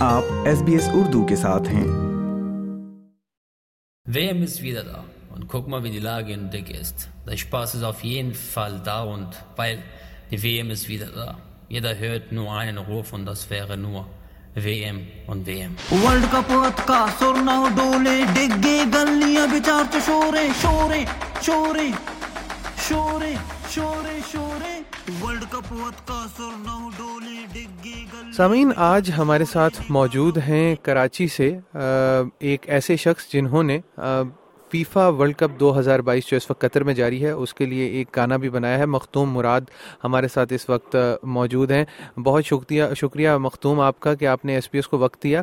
آپ S B S Urdu کے ساتھ ہیں WM ist wieder da. Und guck mal, wie die Lage in Dick ist. Der Spaß ist auf jeden Fall da und weil die WM ist wieder da. Jeder hört nur einen Ruf und das wäre nur WM und WM. World cup کا سرنا ڈولے ڈگے گلیاں بچار تو شورے شورے شورے شورے شورے شورے world cup کا سامعین آج ہمارے ساتھ موجود ہیں کراچی سے ایک ایسے شخص جنہوں نے فیفا ورلڈ کپ دو ہزار بائیس جو اس وقت قطر میں جاری ہے اس کے لیے ایک گانا بھی بنایا ہے مختوم مراد ہمارے ساتھ اس وقت موجود ہیں بہت شکریہ شکریہ مختوم آپ کا کہ آپ نے ایس پی ایس کو وقت دیا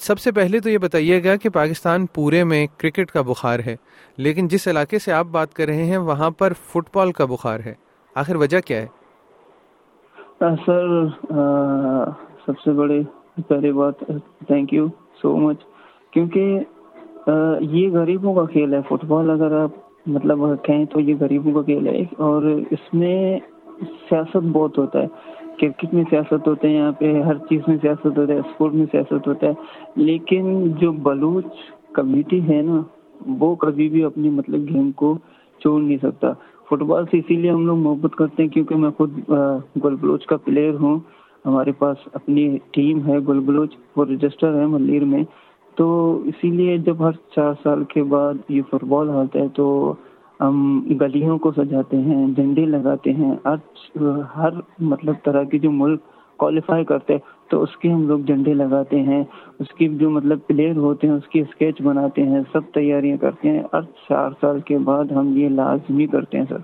سب سے پہلے تو یہ بتائیے گا کہ پاکستان پورے میں کرکٹ کا بخار ہے لیکن جس علاقے سے آپ بات کر رہے ہیں وہاں پر فٹ بال کا بخار ہے آخر وجہ کیا ہے؟ سر سب سے بڑی پہلی بات تھینک یو سو مچ کیونکہ یہ غریبوں کا کھیل ہے فٹ بال اگر آپ مطلب کہیں تو یہ غریبوں کا کھیل ہے، اور اس میں سیاست بہت ہوتا ہے۔ کرکٹ میں سیاست ہوتے ہیں یہاں پہ ہر چیز میں سیاست ہوتا ہے، اسپورٹ میں سیاست ہوتا ہے، لیکن جو بلوچ کمیٹی ہے نا، وہ کبھی بھی اپنی مطلب گیم کو چھوڑ نہیں سکتا۔ فٹ بال سے اسی لیے ہم لوگ محبت کرتے ہیں کیونکہ میں خود گل بلوچ کا پلیئر ہوں۔ ہمارے پاس اپنی ٹیم ہے گل بلوچ، وہ رجسٹر ہے ملیر میں۔ تو اسی لیے جب ہر چار سال کے بعد یہ فٹ بال آتا ہے تو ہم گلیوں کو سجاتے ہیں، جھنڈے لگاتے ہیں۔ ہر ہر مطلب طرح کی جو ملک کوالیفائی کرتے ہیں تو اس کے ہم لوگ جھنڈے لگاتے ہیں اس کی جو مطلب پلیئر ہوتے ہیں اس کی اسکیچ بناتے ہیں سب تیاریاں کرتے ہیں۔ ہر چار سال کے بعد ہم یہ لازمی کرتے ہیں سر۔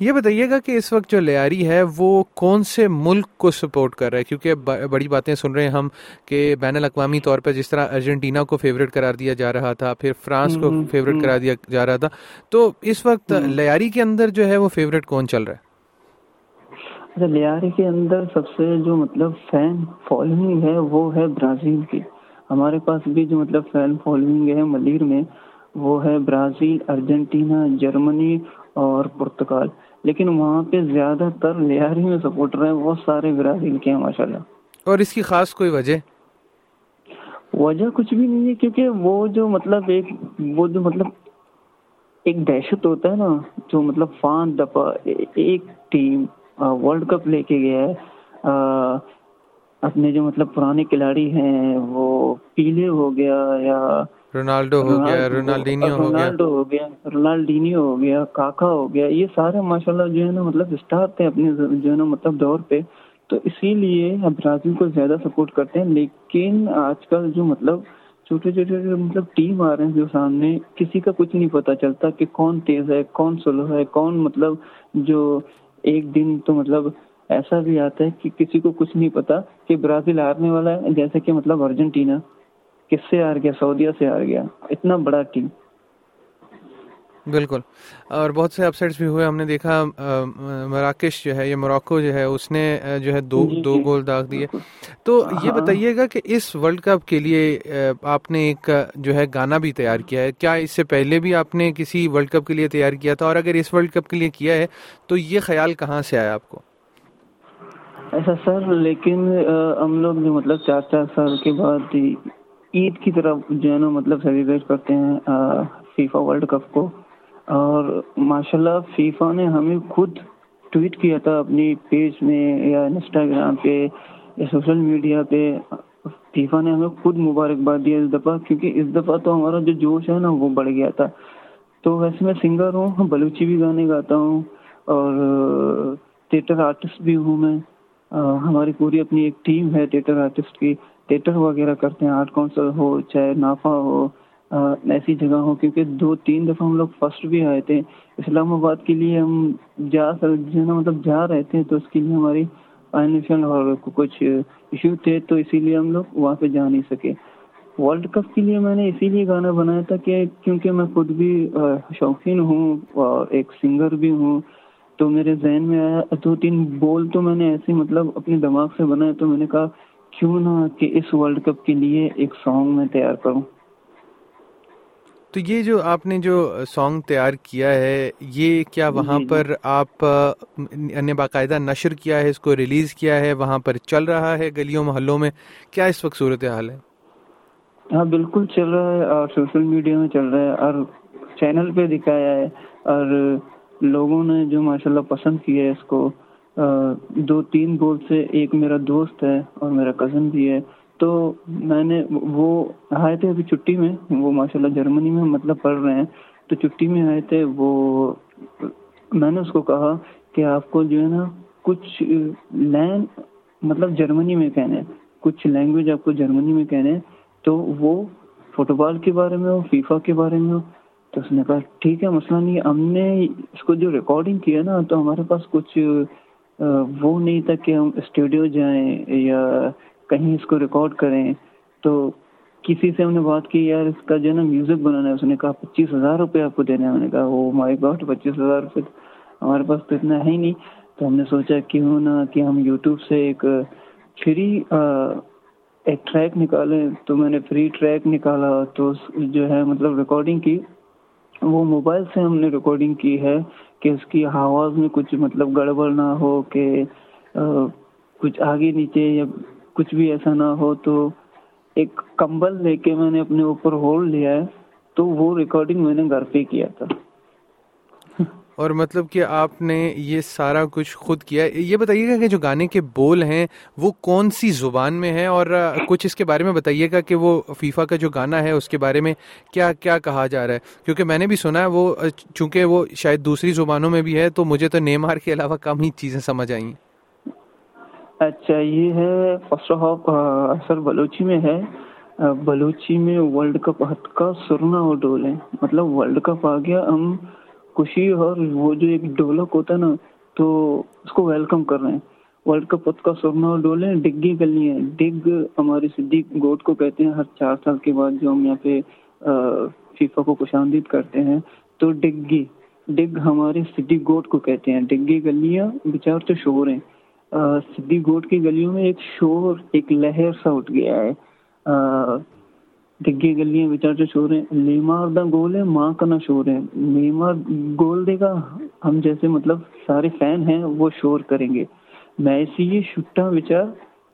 یہ بتائیے گا کہ اس وقت جو لیاری ہے وہ کون سے ملک کو سپورٹ کر رہا ہے؟ کیونکہ بڑی باتیں سن رہے ہیں ہم کہ بین الاقوامی طور پر جس طرح ارجنٹینا کو فیوریٹ قرار دیا جا رہا تھا پھر فرانس کو فیوریٹ قرار دیا جا رہا تھا۔ تو اس وقت لیاری کے اندر جو ہے وہ فیوریٹ کون چل رہا ہے؟ اچھا لیاری کے اندر سب سے جو مطلب فین فالوئنگ ہے وہ ہے برازیل کی۔ ہمارے پاس بھی جو مطلب فین فالوئنگ ہے ملیر میں وہ ہے برازیل ارجنٹینا جرمنی اور پرتگال لیکن وہاں پہ زیادہ تر لیاری میں سپورٹر ہیں وہ سارے برازیل کے ہیں ماشاء اللہ اور اس کی خاص کوئی وجہ؟ وجہ کچھ بھی نہیں ہے کیونکہ وہ جو مطلب ایک وہ جو مطلب ایک دہشت ہوتا ہے نا جو مطلب پانچ دفعہ ایک ٹیم ورلڈ کپ لے کے گیا ہے۔ اپنے جو مطلب پرانے کھلاڑی ہیں وہ پیلے ہو گیا یا رونالڈو ہو گیا رونالڈینیو ہو گیا۔ رونالڈو ہو گیا رونالڈینیو ہو گیا کاکا ہو گیا یہ سارے ماشاءاللہ جو ہے نا مطلب اسٹار تھے اپنے جو ہے نا مطلب دور پہ۔ تو اسی لیے ہم برازیل کو زیادہ سپورٹ کرتے ہیں لیکن آج کل جو مطلب چھوٹے چھوٹے جو مطلب ٹیم آ رہے ہیں جو سامنے کسی کا کچھ نہیں پتا چلتا کہ کون تیز ہے کون سلو ہے کون مطلب جو ایک دن تو مطلب ایسا بھی آتا ہے کہ کسی کو کچھ نہیں پتا کہ برازیل ہارنے والا ہے جیسے کہ مطلب ارجنٹینا، کس سے ہار گیا؟ سعودیہ سے ہار گیا، اتنا بڑا ٹیم بالکل۔ اور بہت سے اپسیٹس بھی ہوئے ہم نے دیکھا مراکش جو ہے یہ موراکو جو ہے اس نے جو ہے دو جی، دو جی۔ گول داغ دیے۔ تو یہ ہاں۔ بتائیے گا کہ اس ورلڈ کپ کے لیے آپ نے ایک جو ہے گانا بھی تیار کیا ہے۔ کیا اس سے پہلے بھی آپ نے کسی ورلڈ کپ کے لیے تیار کیا تھا؟ اور اگر اس ورلڈ کپ کے لیے کیا ہے تو یہ خیال کہاں سے آیا آپ کو؟ ایسا سر لیکن ہم لوگ جو مطلب چار چار سال کے بعد عید کی طرف جو ہے نا مطلب سیلیبریٹ کرتے ہیں فیفا ورلڈ کپ کو۔ اور ماشاءاللہ فیفا نے ہمیں خود ٹویٹ کیا تھا اپنی پیج میں یا انسٹاگرام پہ یا سوشل میڈیا پہ۔ فیفا نے ہمیں خود مبارکباد دیا اس دفعہ، کیونکہ اس دفعہ تو ہمارا جو جوش ہے نا وہ بڑھ گیا تھا۔ تو ویسے میں سنگر ہوں، بلوچی بھی گانے گاتا ہوں اور تھیٹر آرٹسٹ بھی ہوں میں۔ ہماری پوری اپنی ایک ٹیم ہے تھیٹر آرٹسٹ کی۔ تھیٹر وغیرہ کرتے ہیں آرٹ کونسل ہو، چاہے نافا ہو۔ ایسی جگہ ہو کیونکہ دو، تین دفعہ ہم لوگ فرسٹ بھی آئے تھے۔ اسلام آباد کے لیے ہم جا سک جو ہے نا مطلب جا رہے تھے، تو اس کے لیے ہماری فائنینشیل اور کچھ ایشو تھے، تو اسی لیے ہم لوگ وہاں پہ جا نہیں سکے۔ ورلڈ کپ کے لیے میں نے اسی لیے گانا بنایا تھا کہ کیونکہ میں خود بھی شوقین ہوں اور ایک سنگر بھی ہوں، تو میرے ذہن میں آیا، دو، تین بول تو میں نے ایسے مطلب اپنے دماغ سے بنائے، تو میں نے کہا، کیوں نہ کہ اس ورلڈ کپ کے لیے ایک سانگ میں تیار کروں۔ تو یہ جو آپ نے جو سانگ تیار کیا ہے یہ کیا وہاں پر آپ نے باقاعدہ نشر کیا ہے اس کو ریلیز کیا ہے وہاں پر چل رہا ہے گلیوں محلوں میں؟ کیا اس وقت صورت حال ہے؟ ہاں بالکل چل رہا ہے اور سوشل میڈیا میں چل رہا ہے اور چینل پہ دکھایا ہے اور لوگوں نے جو ماشاء اللہ پسند کیا ہے اس کو دو تین بول سے ایک میرا دوست ہے اور میرا کزن بھی ہے۔ تو میں نے وہ آئے تھے ابھی چھٹی میں، وہ ماشاء اللہ جرمنی میں مطلب پڑھ رہے ہیں۔ تو چھٹی میں آئے تھے، وہ میں نے اس کو کہا کہ آپ کو جو ہے نا کچھ لین مطلب جرمنی میں کہنے کچھ لینگویج آپ کو جرمنی میں کہنے تو وہ فٹ بال کے بارے میں ہو، فیفا کے بارے میں ہو۔ تو اس نے کہا، ٹھیک ہے، مسئلہ نہیں ہم نے اس کو جو ریکارڈنگ کیا نا، تو ہمارے پاس کچھ وہ نہیں تھا کہ ہم اسٹوڈیو جائیں یا کہیں اس کو ریکارڈ کریں تو کسی سے ہم نے بات کی، یار، اس کا جو ہے نا میوزک بنانا ہے، اس نے کہا پچیس ہزار روپے آپ کو دینے میں نے کہا وہ مائی گاڈ پچیس ہزار روپے ہمارے پاس تو اتنا ہے ہی نہیں۔ تو ہم نے سوچا کیوں نہ کہ ہم یوٹیوب سے ایک فری ایک ٹریک نکالیں۔ تو میں نے فری ٹریک نکالا۔ تو جو ہے مطلب ریکارڈنگ کی، وہ موبائل سے ہم نے ریکارڈنگ کی ہے کہ اس کی آواز میں کچھ مطلب گڑبڑ نہ ہو، کہ کچھ آگے نیچے یا کچھ بھی ایسا نہ ہو تو ایک کمبل لے کے میں نے اپنے اوپر ہولڈ لیا ہے، تو وہ ریکارڈنگ میں نے گھر پہ کیا تھا۔ اور مطلب کہ آپ نے یہ سارا کچھ خود کیا۔ یہ بتائیے گا کہ جو گانے کے بول ہیں، وہ کون سی زبان میں ہیں؟ اور کچھ اس کے بارے میں بتائیے گا کہ وہ فیفا کا جو گانا ہے، اس کے بارے میں کیا کیا کہا جا رہا ہے؟ کیونکہ میں نے بھی سنا ہے، وہ چونکہ وہ شاید دوسری زبانوں میں بھی ہے، تو مجھے تو نیمار کے علاوہ کم ہی چیزیں سمجھ آئیں۔ اچھا یہ ہے فرسٹ آف سر، بلوچی میں ہے۔ بلوچی میں ورلڈ کپ ہت کا سرنا اور ڈول ہے۔ مطلب ورلڈ کپ آ گیا، ہم خوشی اور وہ جو ایک ڈولک ہوتا ہے نا، تو اس کو ویلکم کر رہے ہیں۔ ورلڈ کپ کا سرنا اور ڈول ہے ڈگی گلی ہے ڈگ ہماری صدیق گوٹ کو کہتے ہیں، ہر چار سال کے بعد جو ہم یہاں پہ فیفا کو خوش آمدید کرتے ہیں۔ تو ڈگی ڈگ ہمارے صدیق گوٹ کو کہتے ہیں۔ ڈگی گلیاں، بچار تو شور ہیں۔ سدی گوٹ کی گلیوں میں ایک شور، ایک لہر سا اٹھ گیا ہے۔ ڈگی گلیاں بچار جو شور ہیں لیمار دا گول ہے ماں کا نہ شور ہے لیمار گول دے گا، ہم جیسے مطلب سارے فین ہیں، وہ شور کریں گے۔ میسی یہ شٹا بچار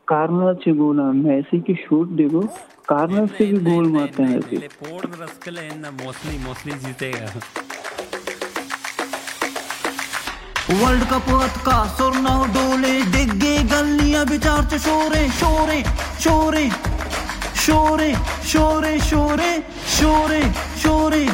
کارنل سے گولا میسی کی شوٹ دیکھو کارنل سے بھی گول مارتے ہیں۔ ورلڈ کپ کا سرنا ڈولے ڈگے گلیاں بچار چ شورے شورے شورے شورے شورے شورے شورے شورے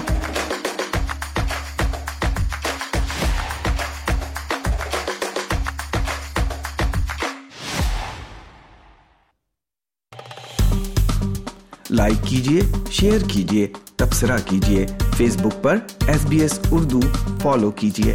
لائک کیجیے شیئر کیجیے تبصرہ کیجیے فیس بک پر S B S Urdu follow کیجیے